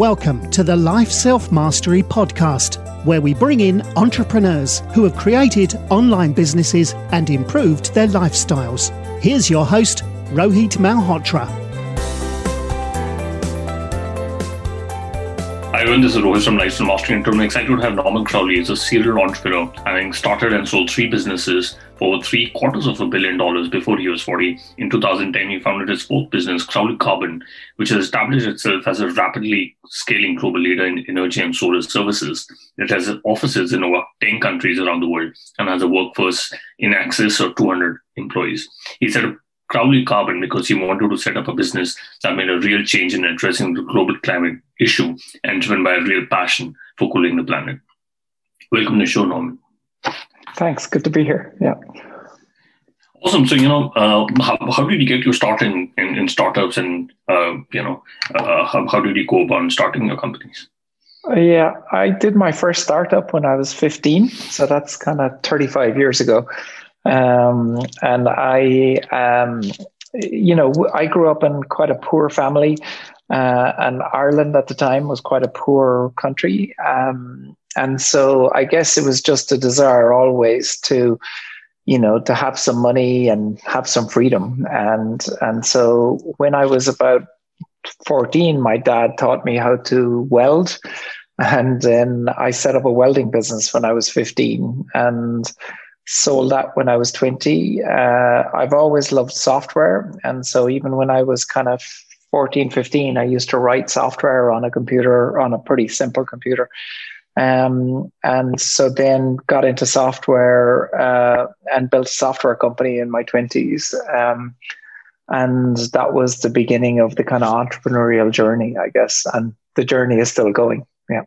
Welcome to the Lifestyle Mastery Podcast, where we bring in entrepreneurs who have created online businesses and improved their lifestyles. Here's your host, Rohit Malhotra. Hi this is Rohit from Mastery and I'm excited to have Norman Crowley. He's a serial entrepreneur, having started and sold three businesses for three quarters of a billion dollars before he was 40. In 2010, he founded his fourth business, Crowley Carbon, which has established itself as a rapidly scaling global leader in energy and solar services. It has offices in over 10 countries around the world and has a workforce in excess of 200 employees. He set up Crowley Carbon because he wanted to set up a business that made a real change in addressing the global climate issue and driven by a real passion for cooling the planet. Welcome to the show, Norman. Thanks. Good to be here. Yeah. Awesome. So, you know, uh, how, how did you get your start in, in, in startups and, uh, you know, uh, how, how did you go about starting your companies? Uh, yeah, I did my first startup when I was 15. So that's kind of 35 years ago. Um, and I, um, you know, I grew up in quite a poor family, uh, and Ireland at the time was quite a poor country. Um, and so I guess it was just a desire always to, you know, to have some money and have some freedom. And and so when I was about 14, my dad taught me how to weld. And then I set up a welding business when I was 15. And sold that when I was 20. Uh, I've always loved software. And so even when I was kind of 14, 15, I used to write software on a computer, on a pretty simple computer. Um, and so then got into software uh, and built a software company in my 20s. Um, and that was the beginning of the kind of entrepreneurial journey, I guess. And the journey is still going. Yeah.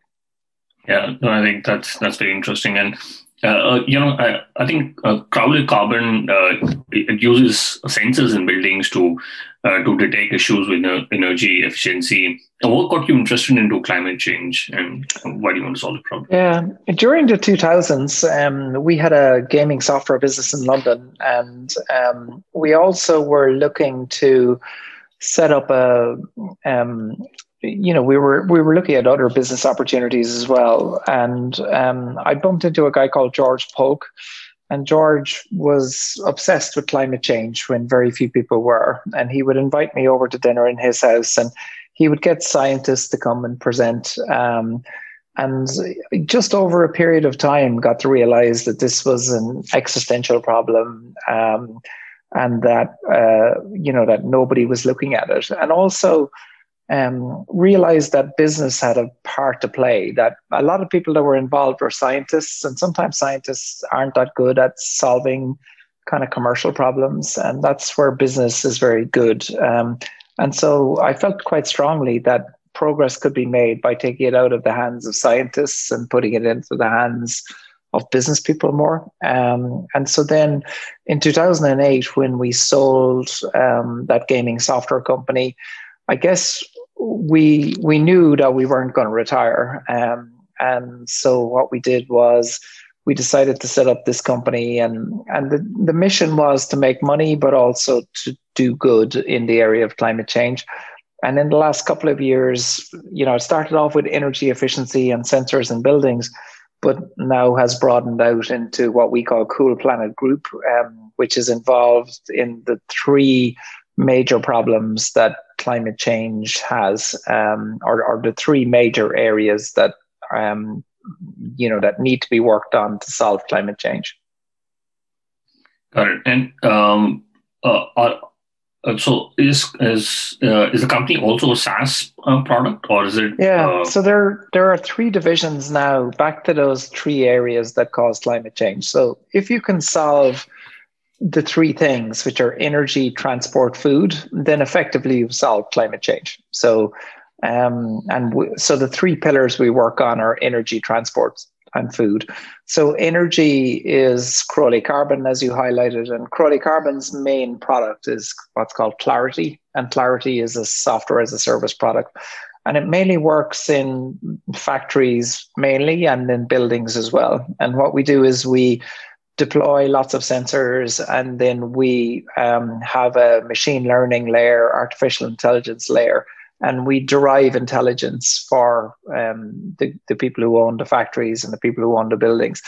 Yeah, no, I think that's that's very interesting. And uh, uh, you know, I, I think uh, Crowley Carbon uh, it uses sensors in buildings to uh, to detect issues with energy efficiency. What got you interested into climate change, and why do you want to solve the problem? Yeah, during the 2000s, um, we had a gaming software business in London, and um, we also were looking to set up a um, you know, we were we were looking at other business opportunities as well, and um, I bumped into a guy called George Polk, and George was obsessed with climate change when very few people were, and he would invite me over to dinner in his house, and he would get scientists to come and present. Um, and just over a period of time, got to realize that this was an existential problem. Um, and that uh, you know that nobody was looking at it, and also um, realized that business had a part to play. That a lot of people that were involved were scientists, and sometimes scientists aren't that good at solving kind of commercial problems, and that's where business is very good. Um, and so I felt quite strongly that progress could be made by taking it out of the hands of scientists and putting it into the hands of business people more. Um, and so then in 2008, when we sold um, that gaming software company, I guess we we knew that we weren't going to retire, um, and so what we did was we decided to set up this company, and and the, the mission was to make money, but also to do good in the area of climate change. And in the last couple of years, you know, it started off with energy efficiency and sensors in buildings, but now has broadened out into what we call Cool Planet Group, um, which is involved in the three major problems that climate change has, um, or, or the three major areas that um, you know that need to be worked on to solve climate change. Got it. And um, uh, uh, so is is uh, is the company also a SaaS uh, product, or is it? Yeah. Uh, so there there are three divisions now. Back to those three areas that cause climate change. So if you can solve the three things, which are energy, transport, food, then effectively you've solved climate change. So, um, and so the three pillars we work on are energy, transport, and food. So, energy is Crowley Carbon, as you highlighted, and Crowley Carbon's main product is what's called Clarity, and Clarity is a software as a service product. And it mainly works in factories, mainly, and in buildings as well. And what we do is we deploy lots of sensors and then we um, have a machine learning layer artificial intelligence layer and we derive intelligence for um, the, the people who own the factories and the people who own the buildings.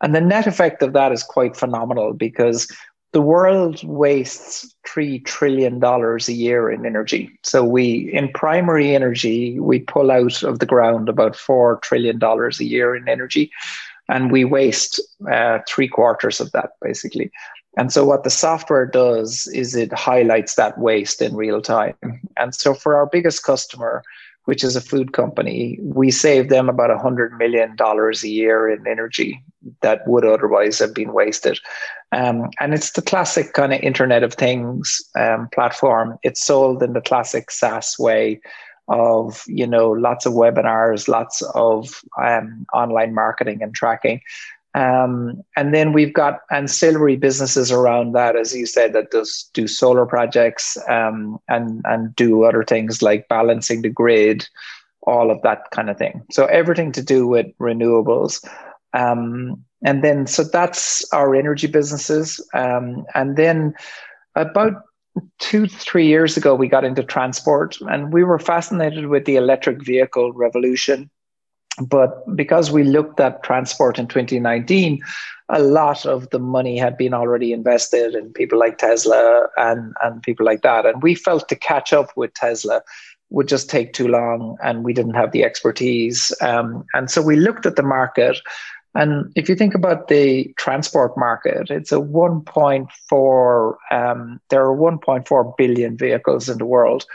And the net effect of that is quite phenomenal because the world wastes $3 trillion a year in energy. So we, in primary energy, we pull out of the ground about $4 trillion a year in energy. And we waste uh, three quarters of that, basically. And so what the software does is it highlights that waste in real time. And so for our biggest customer, which is a food company, we save them about $100 million a year in energy that would otherwise have been wasted. Um, and it's the classic kind of Internet of Things um, platform. It's sold in the classic SaaS way of, you know, lots of webinars, lots of um, online marketing and tracking. Um, and then we've got ancillary businesses around that, as you said, that does do solar projects um, and and do other things like balancing the grid, all of that kind of thing. So everything to do with renewables. Um, and then so that's our energy businesses. Um, and then about two three years ago, we got into transport, and we were fascinated with the electric vehicle revolution but because we looked at transport in 2019, a lot of the money had been already invested in people like Tesla and, and people like that. And we felt to catch up with Tesla would just take too long and we didn't have the expertise. Um, and so we looked at the market. And if you think about the transport market, it's a 1.4, um, there are 1.4 billion vehicles in the world.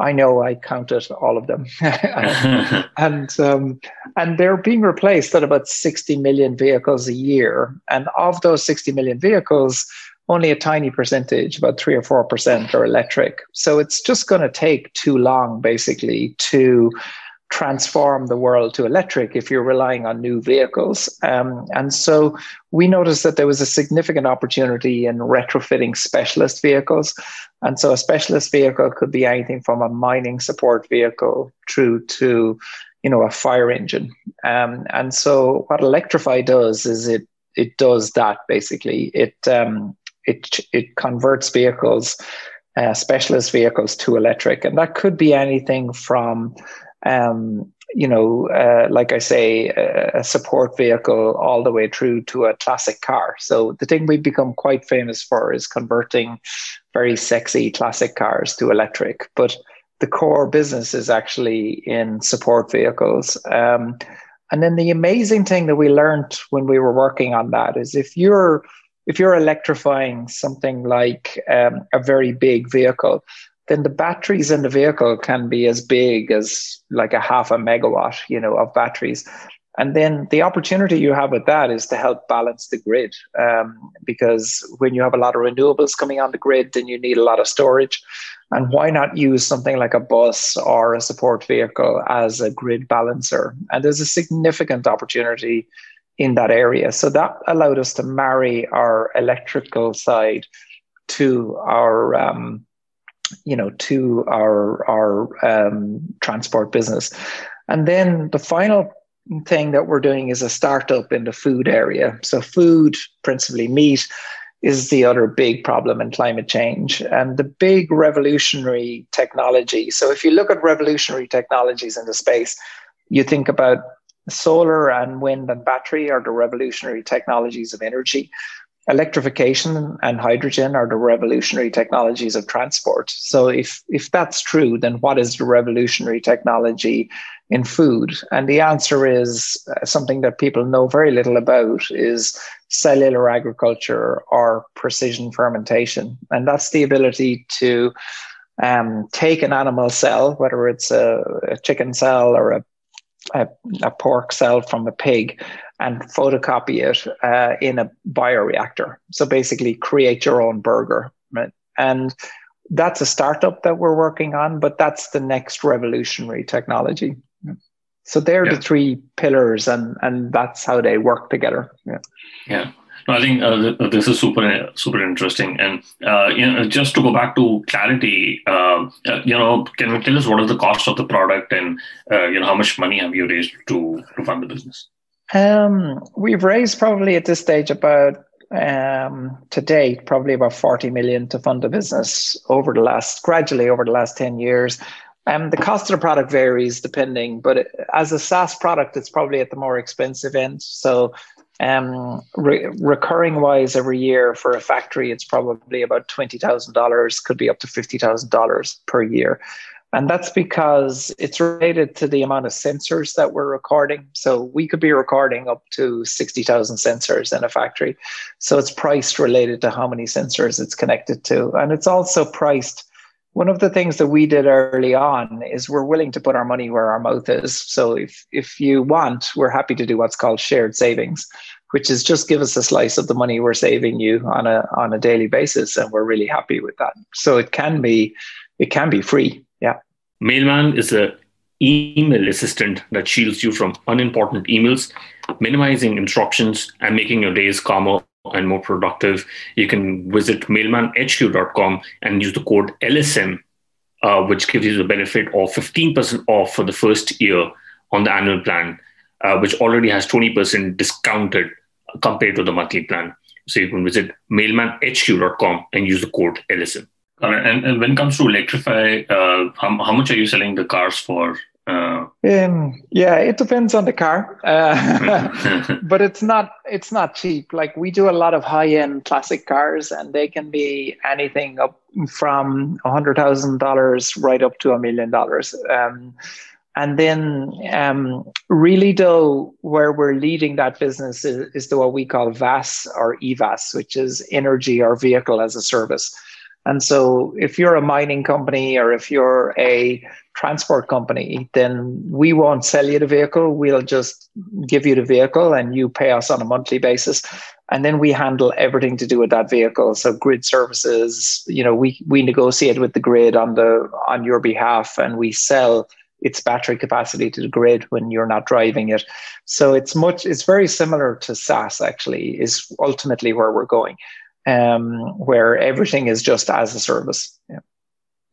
I know I counted all of them, and um, and they're being replaced at about 60 million vehicles a year. And of those 60 million vehicles, only a tiny percentage, about three or four percent, are electric. So it's just going to take too long, basically, to transform the world to electric if you're relying on new vehicles. Um, and so we noticed that there was a significant opportunity in retrofitting specialist vehicles. And so a specialist vehicle could be anything from a mining support vehicle through to, you know, a fire engine. Um, and so what Electrify does is it it does that basically. It um, it it converts vehicles, uh, specialist vehicles to electric, and that could be anything from um, you know, uh, like I say, a, support vehicle all the way through to a classic car. So the thing we've become quite famous for is converting very sexy classic cars to electric. But the core business is actually in support vehicles. Um, and then the amazing thing that we learned when we were working on that is if you're if you're electrifying something like um, a very big vehicle, then the batteries in the vehicle can be as big as like a half a megawatt, you know, of batteries. And then the opportunity you have with that is to help balance the grid. Um, because when you have a lot of renewables coming on the grid, then you need a lot of storage. And why not use something like a bus or a support vehicle as a grid balancer? And there's a significant opportunity in that area. So that allowed us to marry our electrical side to our um, you know, to our our um, transport business. And then the final thing that we're doing is a startup in the food area. So food, principally meat, is the other big problem in climate change and the big revolutionary technology. So if you look at revolutionary technologies in the space, you think about solar and wind and battery are the revolutionary technologies of energy electrification and hydrogen are the revolutionary technologies of transport. So if if that's true, then what is the revolutionary technology in food? And the answer is uh, something that people know very little about is cellular agriculture or precision fermentation. And that's the ability to um, take an animal cell, whether it's a, a chicken cell or a, a, a pork cell from a pig, and photocopy it uh, in a bioreactor. So basically, create your own burger. Right? And that's a startup that we're working on, but that's the next revolutionary technology. So they're yeah. the three pillars, and and that's how they work together. Yeah. Yeah. No, I think uh, this is super super interesting, and uh, you know, just to go back to clarity, uh, uh, you know, can you tell us what is the cost of the product, and uh, you know, how much money have you raised to to fund the business? Um, we've raised probably at this stage about um, to date probably about 40 million to fund the business over the last gradually over the last 10 years Um, the cost of the product varies depending, but it, as a SaaS product, it's probably at the more expensive end. So, um, re- recurring wise, every year for a factory, it's probably about twenty thousand dollars, could be up to fifty thousand dollars per year. And that's because it's related to the amount of sensors that we're recording. So we could be recording up to 60,000 sensors in a factory. So it's priced related to how many sensors it's connected to. And it's also priced. One of the things that we did early on is we're willing to put our money where our mouth is. So if, if you want, we're happy to do what's called shared savings, which is just give us a slice of the money we're saving you on a, on a daily basis. And we're really happy with that. So it can be, it can be free yeah. Mailman is a email assistant that shields you from unimportant emails, minimizing interruptions and making your days calmer and more productive. You can visit mailmanhq.com and use the code LSM, uh, which gives you the benefit of 15% off for the first year on the annual plan, uh, which already has 20% discounted compared to the monthly plan. So you can visit mailmanhq.com and use the code LSM. And, and when it comes to electrify, uh, how, how much are you selling the cars for? Uh, um, yeah, it depends on the car, uh, but it's not it's not cheap. Like we do a lot of high end classic cars, and they can be anything up from a hundred thousand dollars right up to a million dollars. Um, and then, um, really, though, where we're leading that business is, is the what we call VAS or EVAS, which is energy or vehicle as a service. And so if you're a mining company or if you're a transport company, then we won't sell you the vehicle. We'll just give you the vehicle and you pay us on a monthly basis. And then we handle everything to do with that vehicle. So grid services, you know, we we negotiate with the grid on the on your behalf and we sell its battery capacity to the grid when you're not driving it. So it's much it's very similar to SaaS actually, is ultimately where we're going um, where everything is just as a service. Yeah.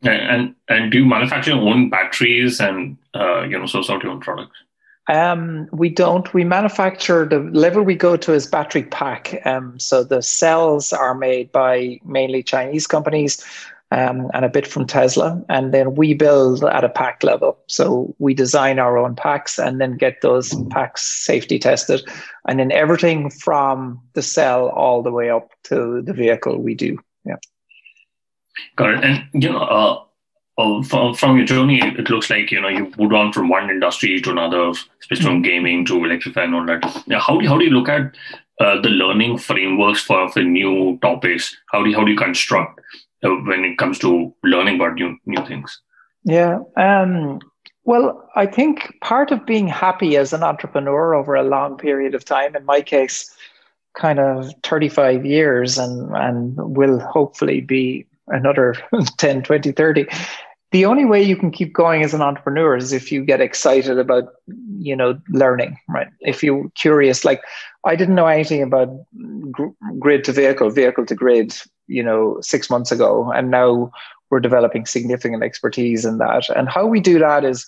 And and do you manufacture your own batteries and uh, you know source out your own products? Um, we don't. We manufacture the level we go to is battery pack. Um, so the cells are made by mainly Chinese companies um, and a bit from Tesla. And then we build at a pack level. So we design our own packs and then get those packs safety tested. And then everything from the cell all the way up to the vehicle we do. Yeah. Got it. And, you know, uh, uh, from, from your journey, it looks like you know you moved on from one industry to another, especially from gaming to electrify and all that. Now, how do you, how do you look at uh, the learning frameworks for, for new topics? How do you, how do you construct when it comes to learning about new new things? Yeah. Um, well, I think part of being happy as an entrepreneur over a long period of time, in my case, kind of 35 years and, and will hopefully be another 10, 20, 30. The only way you can keep going as an entrepreneur is if you get excited about, you know, learning, right? If you're curious, like I didn't know anything about grid to vehicle, vehicle to grid you know six months ago and now we're developing significant expertise in that. And how we do that is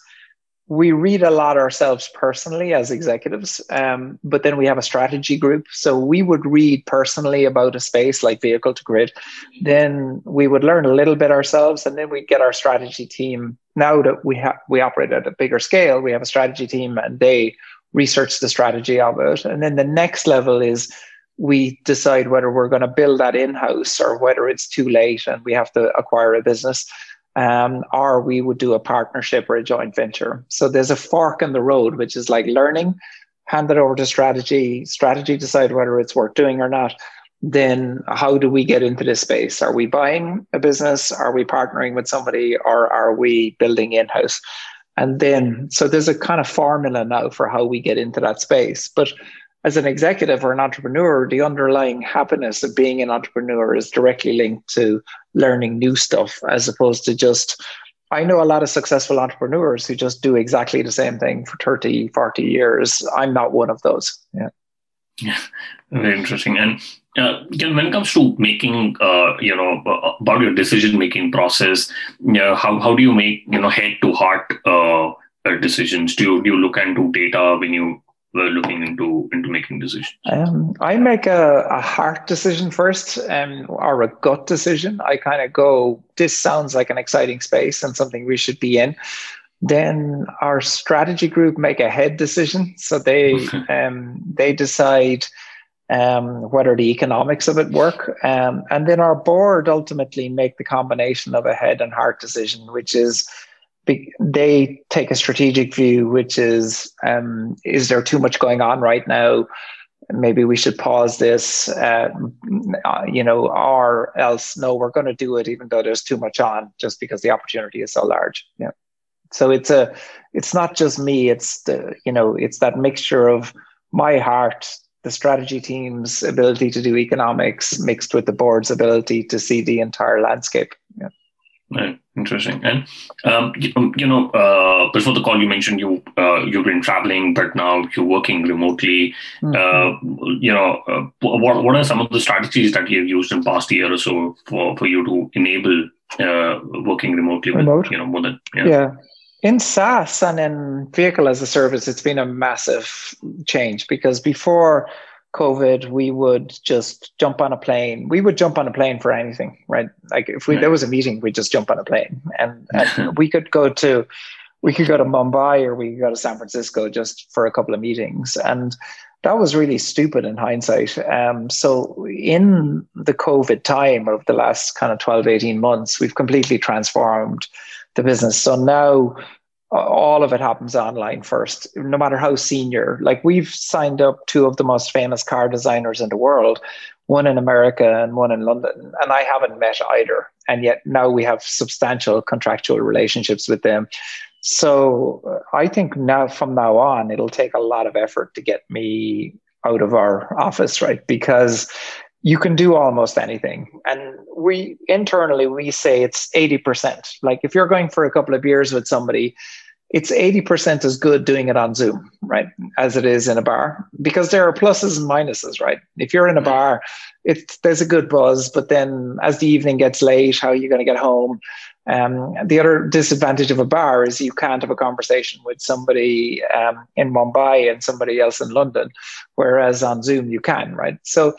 we read a lot ourselves personally as executives um, but then we have a strategy group. So we would read personally about a space like vehicle to grid. Then we would learn a little bit ourselves and then we'd get our strategy team. Now that we have we operate at a bigger scale we have a strategy team and they research the strategy of it. And then the next level is we decide whether we're going to build that in house or whether it's too late and we have to acquire a business, um, or we would do a partnership or a joint venture. So there's a fork in the road, which is like learning, hand it over to strategy, strategy decide whether it's worth doing or not. Then how do we get into this space? Are we buying a business? Are we partnering with somebody or are we building in house? And then, so there's a kind of formula now for how we get into that space. But as an executive or an entrepreneur, the underlying happiness of being an entrepreneur is directly linked to learning new stuff as opposed to just I know a lot of successful entrepreneurs who just do exactly the same thing for 30, 40 years. I'm not one of those. Yeah. Yeah, very interesting. And uh, when it comes to making, uh, you know, uh, about your decision making process, you know, how, how do you make, you know, head to heart uh, decisions? Do you, do you look into data when you were looking into into making decisions? Um, I make a, a heart decision first, um, or a gut decision. I kind of go, this sounds like an exciting space and something we should be in. Then our strategy group make a head decision, so they um, they decide um, whether the economics of it work, um, and then our board ultimately make the combination of a head and heart decision, which is they take a strategic view, which is um, is there too much going on right now? Maybe we should pause this, uh, you know, or else no, we're going to do it even though there's too much on, just because the opportunity is so large. Yeah. So it's a, it's not just me. It's the, you know, it's that mixture of my heart, the strategy team's ability to do economics, mixed with the board's ability to see the entire landscape. Yeah. Interesting. And um, you, um, you, know, uh, before the call, you mentioned you uh, you've been traveling, but now you're working remotely. Mm-hmm. Uh, you know, uh, what what are some of the strategies that you've used in past year or so for, for you to enable uh, working remotely? Remote. You know, more than yeah. yeah. In SaaS and in vehicle as a service, it's been a massive change because before COVID, we would just jump on a plane. We would jump on a plane for anything, right? Like if we, there was a meeting, we'd just jump on a plane, and, and we could go to, we could go to Mumbai or we could go to San Francisco just for a couple of meetings, and that was really stupid in hindsight. Um, so in the COVID time of the last kind of 12, 18 months, we've completely transformed the business. So now all of it happens online first, no matter how senior. Like we've signed up two of the most famous car designers in the world, one in America and one in London, and I haven't met either. And yet now we have substantial contractual relationships with them. So I think now from now on, it'll take a lot of effort to get me out of our office, right? Because you can do almost anything. And we internally we say it's 80%. Like if you're going for a couple of beers with somebody, it's 80% as good doing it on Zoom, right? As it is in a bar. Because there are pluses and minuses, right? If you're in a bar, it's there's a good buzz, but then as the evening gets late, how are you going to get home? Um, the other disadvantage of a bar is you can't have a conversation with somebody um, in Mumbai and somebody else in London, whereas on Zoom you can, right? So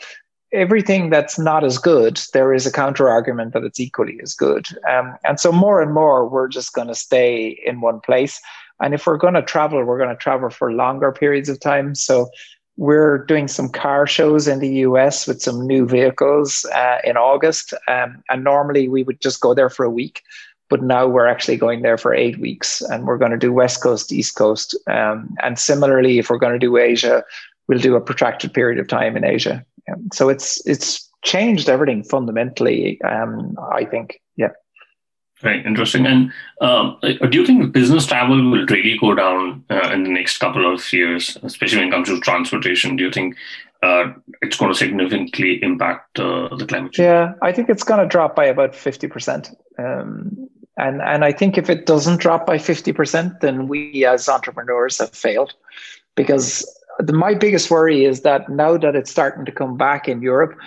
everything that's not as good, there is a counter argument that it's equally as good. Um, and so more and more, we're just going to stay in one place. And if we're going to travel, we're going to travel for longer periods of time. So we're doing some car shows in the US with some new vehicles uh, in August. Um, and normally we would just go there for a week. But now we're actually going there for eight weeks and we're going to do West Coast, East Coast. Um, and similarly, if we're going to do Asia, we'll do a protracted period of time in Asia. So it's it's changed everything fundamentally. Um, I think, yeah. Very interesting. And um, uh, do you think business travel will really go down uh, in the next couple of years, especially when it comes to transportation? Do you think uh, it's going to significantly impact uh, the climate change? Yeah, I think it's going to drop by about 50%. Um, and, and I think if it doesn't drop by 50%, then we as entrepreneurs have failed because the, my biggest worry is that now that it's starting to come back in Europe,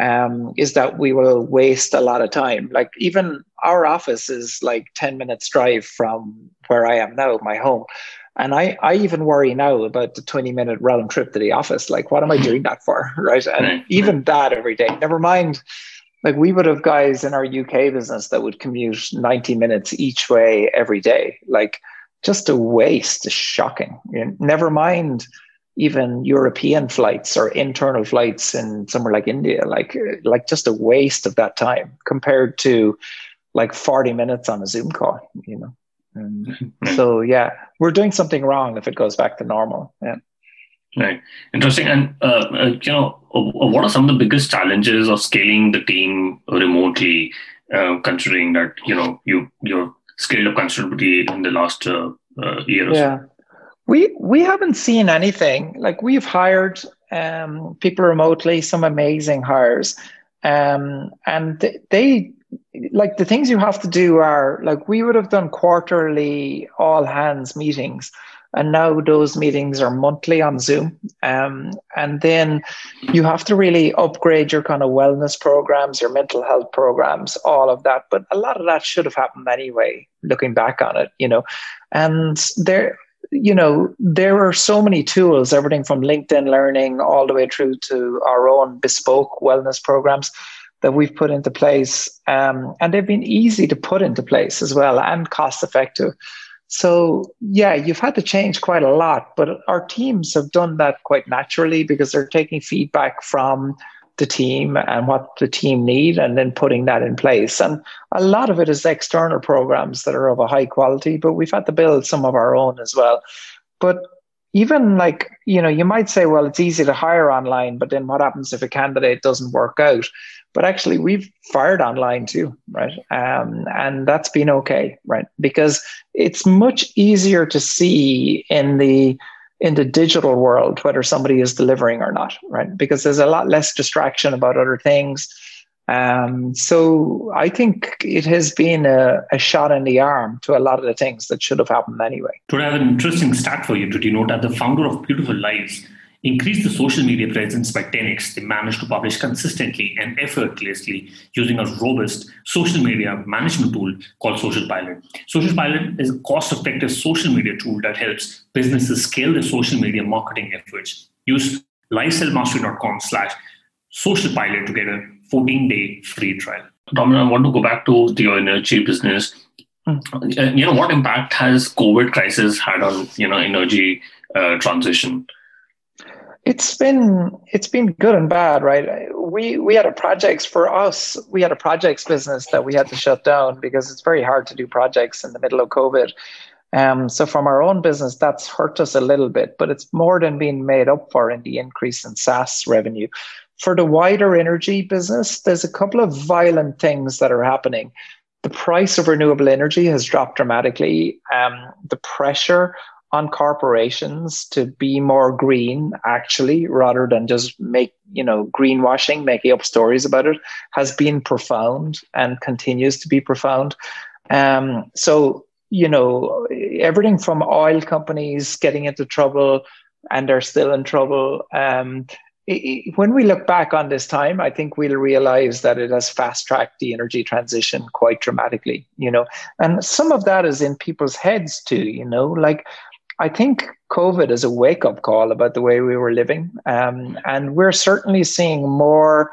um, is that we will waste a lot of time. Like even our office is like 10 minutes drive from where I am now, my home. And I, I even worry now about the 20 minute round trip to the office. Like, what am I doing that for? Right. And even that every day, never mind. Like we would have guys in our UK business that would commute 90 minutes each way every day. Like just a waste is shocking. You know, never mind even European flights or internal flights in somewhere like India, like like just a waste of that time compared to like 40 minutes on a Zoom call, you know. And so yeah, we're doing something wrong if it goes back to normal. Yeah. Right. Interesting. And, uh, uh, you know, what are some of the biggest challenges of scaling the team remotely, uh, considering that, you know, you, you're scaled up considerably in the last uh, uh, year or yeah. so? We we haven't seen anything. Like we've hired um, people remotely, some amazing hires, um, and they, they like the things you have to do are like we would have done quarterly all hands meetings. And now those meetings are monthly on zoom. Um, and then you have to really upgrade your kind of wellness programs your mental health programs all of that. But a lot of that should have happened anyway looking back on it you know. And there you know, there are so many tools, everything from LinkedIn Learning all the way through to our own bespoke wellness programs that we've put into place. Um, and they've been easy to put into place as well and cost effective. So, yeah, you've had to change quite a lot, but our teams have done that quite naturally because they're taking feedback from the team and what the team need and then putting that in place. And a lot of it is external programs that are of a high quality, but we've had to build some of our own as well. But even like, you know, you might say, well, it's easy to hire online, but then what happens if a candidate doesn't work out? But actually, we've fired online too, right? Um, and that's been okay, right? Because it's much easier to see in the in the digital world whether somebody is delivering or not, right? Because there's a lot less distraction about other things. Um, so I think it has been a, a, shot in the arm to a lot of the things that should have happened anyway. Today, I have an interesting stat for you. Did you know that the founder of Beautiful Lives increased the social media presence by 10x. They managed to publish consistently and effortlessly using a robust social media management tool called Social Pilot. Social Pilot is a cost effective social media tool that helps businesses scale their social media marketing efforts. Use lifestylemastering.com slash social pilot to get a 14 day free trial. Dominic, I want to go back to the energy business. Mm. You know, what impact has COVID crisis had on, you know, energy uh, transition? It's been it's been good and bad, right? We we had a projects for us. We had a projects business that we had to shut down because it's very hard to do projects in the middle of COVID. Um, so from our own business, that's hurt us a little bit, but it's more than being made up for in the increase in SaaS revenue. For the wider energy business, there's a couple of violent things that are happening. The price of renewable energy has dropped dramatically. Um, the pressure on corporations to be more green actually rather than just make you know greenwashing making up stories about it has been profound and continues to be profound. Um, so you know everything from oil companies getting into trouble and they're still in trouble um, it, when we look back on this time, I think we'll realize that it has fast tracked the energy transition quite dramatically, you know, and some of that is in people's heads too, you know, like I think COVID is a wake up call about the way we were living. Um, and we're certainly seeing more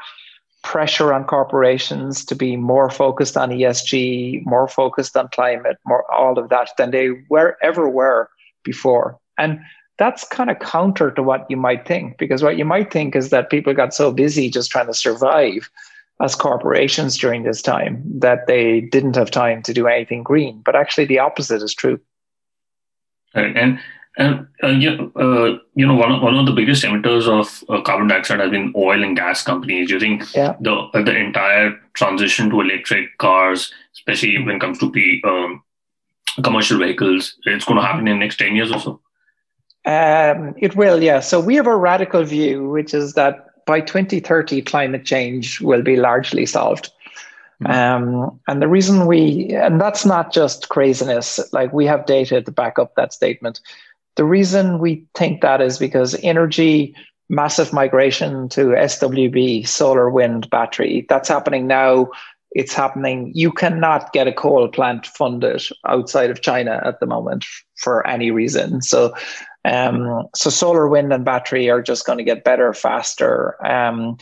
pressure on corporations to be more focused on ESG, more focused on climate, more all of that than they were ever were before. And that's kind of counter to what you might think, because what you might think is that people got so busy just trying to survive as corporations during this time that they didn't have time to do anything green. But actually, the opposite is true. Right. And and uh, you, uh, you know, one of, one of the biggest emitters of uh, carbon dioxide has been oil and gas companies. using yeah. the uh, the entire transition to electric cars, especially when it comes to the um, commercial vehicles, it's going to happen in the next ten years or so? Um, it will, yeah. So we have a radical view, which is that by 2030, climate change will be largely solved. Mm-hmm. Um, and the reason we, and that's not just craziness, like we have data to back up that statement. The reason we think that is because energy, massive migration to SWB, solar, wind, battery, that's happening now. It's happening. You cannot get a coal plant funded outside of China at the moment for any reason. So, um, so solar, wind, and battery are just going to get better, faster. Um,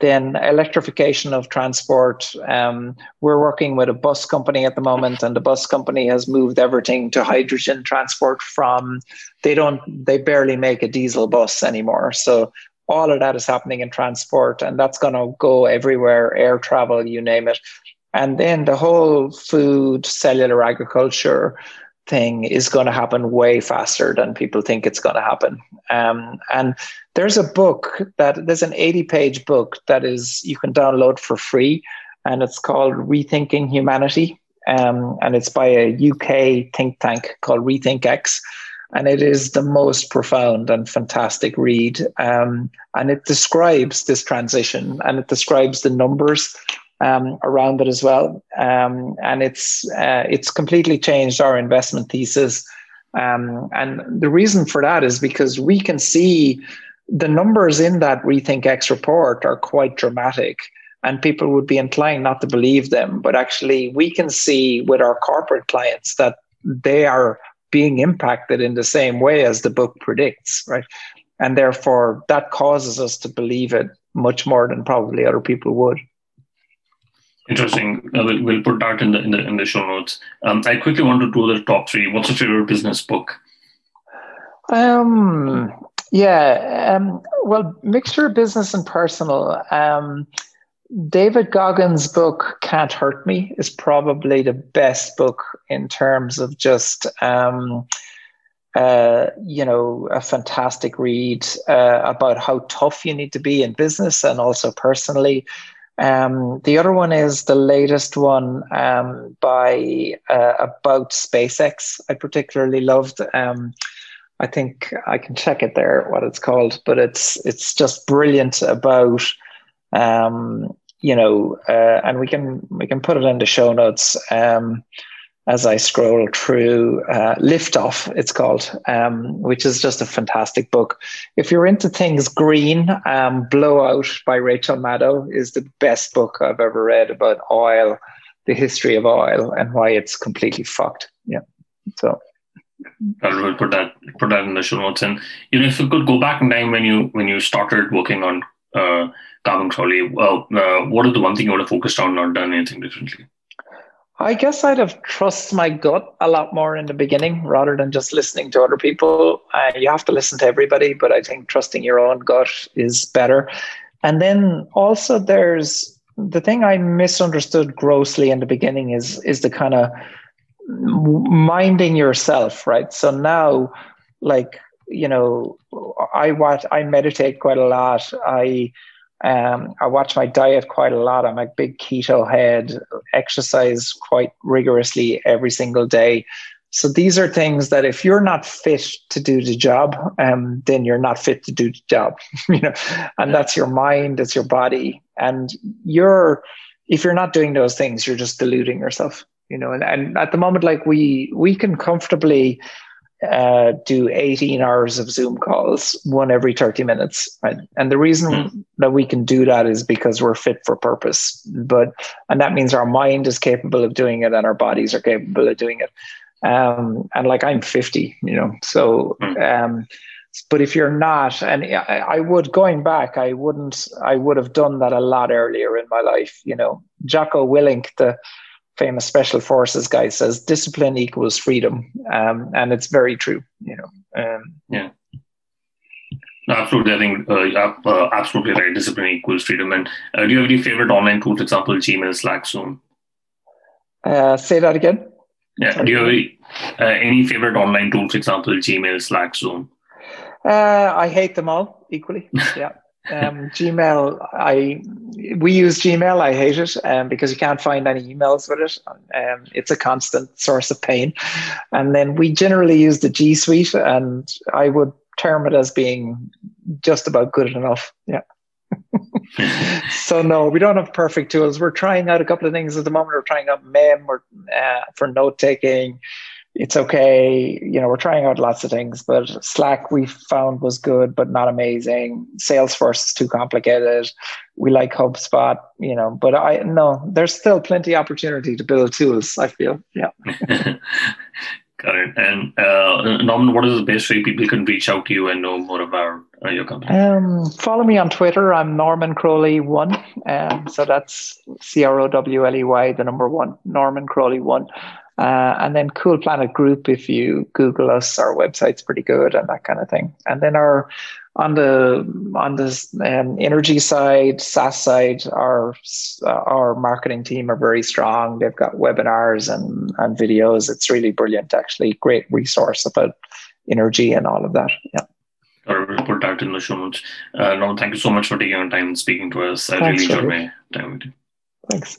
then electrification of transport. Um, we're working with a bus company at the moment, and the bus company has moved everything to hydrogen transport from they don't they barely make a diesel bus anymore. So all of that is happening in transport, and that's going to go everywhere, air travel, you name it. And then the whole food, cellular agriculture, thing is going to happen way faster than people think it's going to happen. Um, and there's a book that there's an 80 page book that is you can download for free, and it's called Rethinking Humanity. Um, and it's by a UK think tank called RethinkX. And it is the most profound and fantastic read. Um, and it describes this transition and it describes the numbers um, around it as well. Um, and it's uh, it's completely changed our investment thesis. Um, and the reason for that is because we can see the numbers in that Rethink X report are quite dramatic, and people would be inclined not to believe them. But actually, we can see with our corporate clients that they are being impacted in the same way as the book predicts, right? And therefore, that causes us to believe it much more than probably other people would. Interesting. Uh, we'll, we'll put that in the in the in the show notes. Um, I quickly want to do the top three. What's your favorite business book? Um. Yeah. Um. Well, mixture of business and personal. Um. David Goggins' book "Can't Hurt Me" is probably the best book in terms of just. Um, uh, you know, a fantastic read uh, about how tough you need to be in business and also personally. Um, the other one is the latest one um, by uh, about SpaceX. I particularly loved. Um, I think I can check it there what it's called, but it's it's just brilliant about um, you know, uh, and we can we can put it in the show notes. Um, as I scroll through uh, Liftoff, it's called, um, which is just a fantastic book. If you're into things green, um, Blowout by Rachel Maddow is the best book I've ever read about oil, the history of oil, and why it's completely fucked. Yeah. So. I will put that put that in the show notes. And you know, if you could go back in time when you when you started working on uh, Carbon Crowley, well, uh, what is the one thing you would have focused on, not done anything differently? I guess I'd have trust my gut a lot more in the beginning rather than just listening to other people. Uh, you have to listen to everybody, but I think trusting your own gut is better. And then also there's the thing I misunderstood grossly in the beginning is is the kind of minding yourself, right? So now, like you know, I watch, I meditate quite a lot. I um, I watch my diet quite a lot. I'm a big keto head, exercise quite rigorously every single day. So these are things that if you're not fit to do the job, um, then you're not fit to do the job. you know, and that's your mind, it's your body, and you're if you're not doing those things, you're just deluding yourself. You know, and, and at the moment, like we we can comfortably uh, do 18 hours of Zoom calls, one every 30 minutes. Right? And the reason mm. that we can do that is because we're fit for purpose. But and that means our mind is capable of doing it and our bodies are capable of doing it. Um, and like I'm 50, you know, so mm. um, but if you're not, and I, I would going back, I wouldn't, I would have done that a lot earlier in my life. You know, Jocko Willink, the famous special forces guy says discipline equals freedom. Um, and it's very true you know um, yeah. No, absolutely. I think uh, uh, absolutely right. Discipline equals freedom. And uh, do you have any favorite online tool for example gmail slack zoom. Uh, say that again. Yeah. Sorry. do you have any, uh, favorite online tool for example gmail slack zoom. Uh, i hate them all equally. Yeah um, Gmail, I we use Gmail. I hate it um, because you can't find any emails with it. Um, it's a constant source of pain. And then we generally use the G Suite, and I would term it as being just about good enough. Yeah. so no, we don't have perfect tools. We're trying out a couple of things at the moment. We're trying out Mem or, uh, for note taking it's okay. You know, we're trying out lots of things, but Slack we found was good, but not amazing. Salesforce is too complicated. We like HubSpot, you know, but I no, there's still plenty opportunity to build tools. I feel, yeah. Got it. And uh, Norman, what is the best way people can reach out to you and know more about uh, your company? Um, follow me on Twitter. I'm Norman Crowley one. Um, so that's C R O W L E Y, the number one, Norman Crowley one. Uh, and then Cool Planet Group, if you Google us, our website's pretty good and that kind of thing. And then our on the on the um, energy side, SaaS side, our uh, our marketing team are very strong. They've got webinars and and videos. It's really brilliant, actually. Great resource about energy and all of that. Yeah. Or we'll put that in the show notes. Uh, no, thank you so much for taking your time and speaking to us. I Thanks, really enjoyed my time with you. Thanks.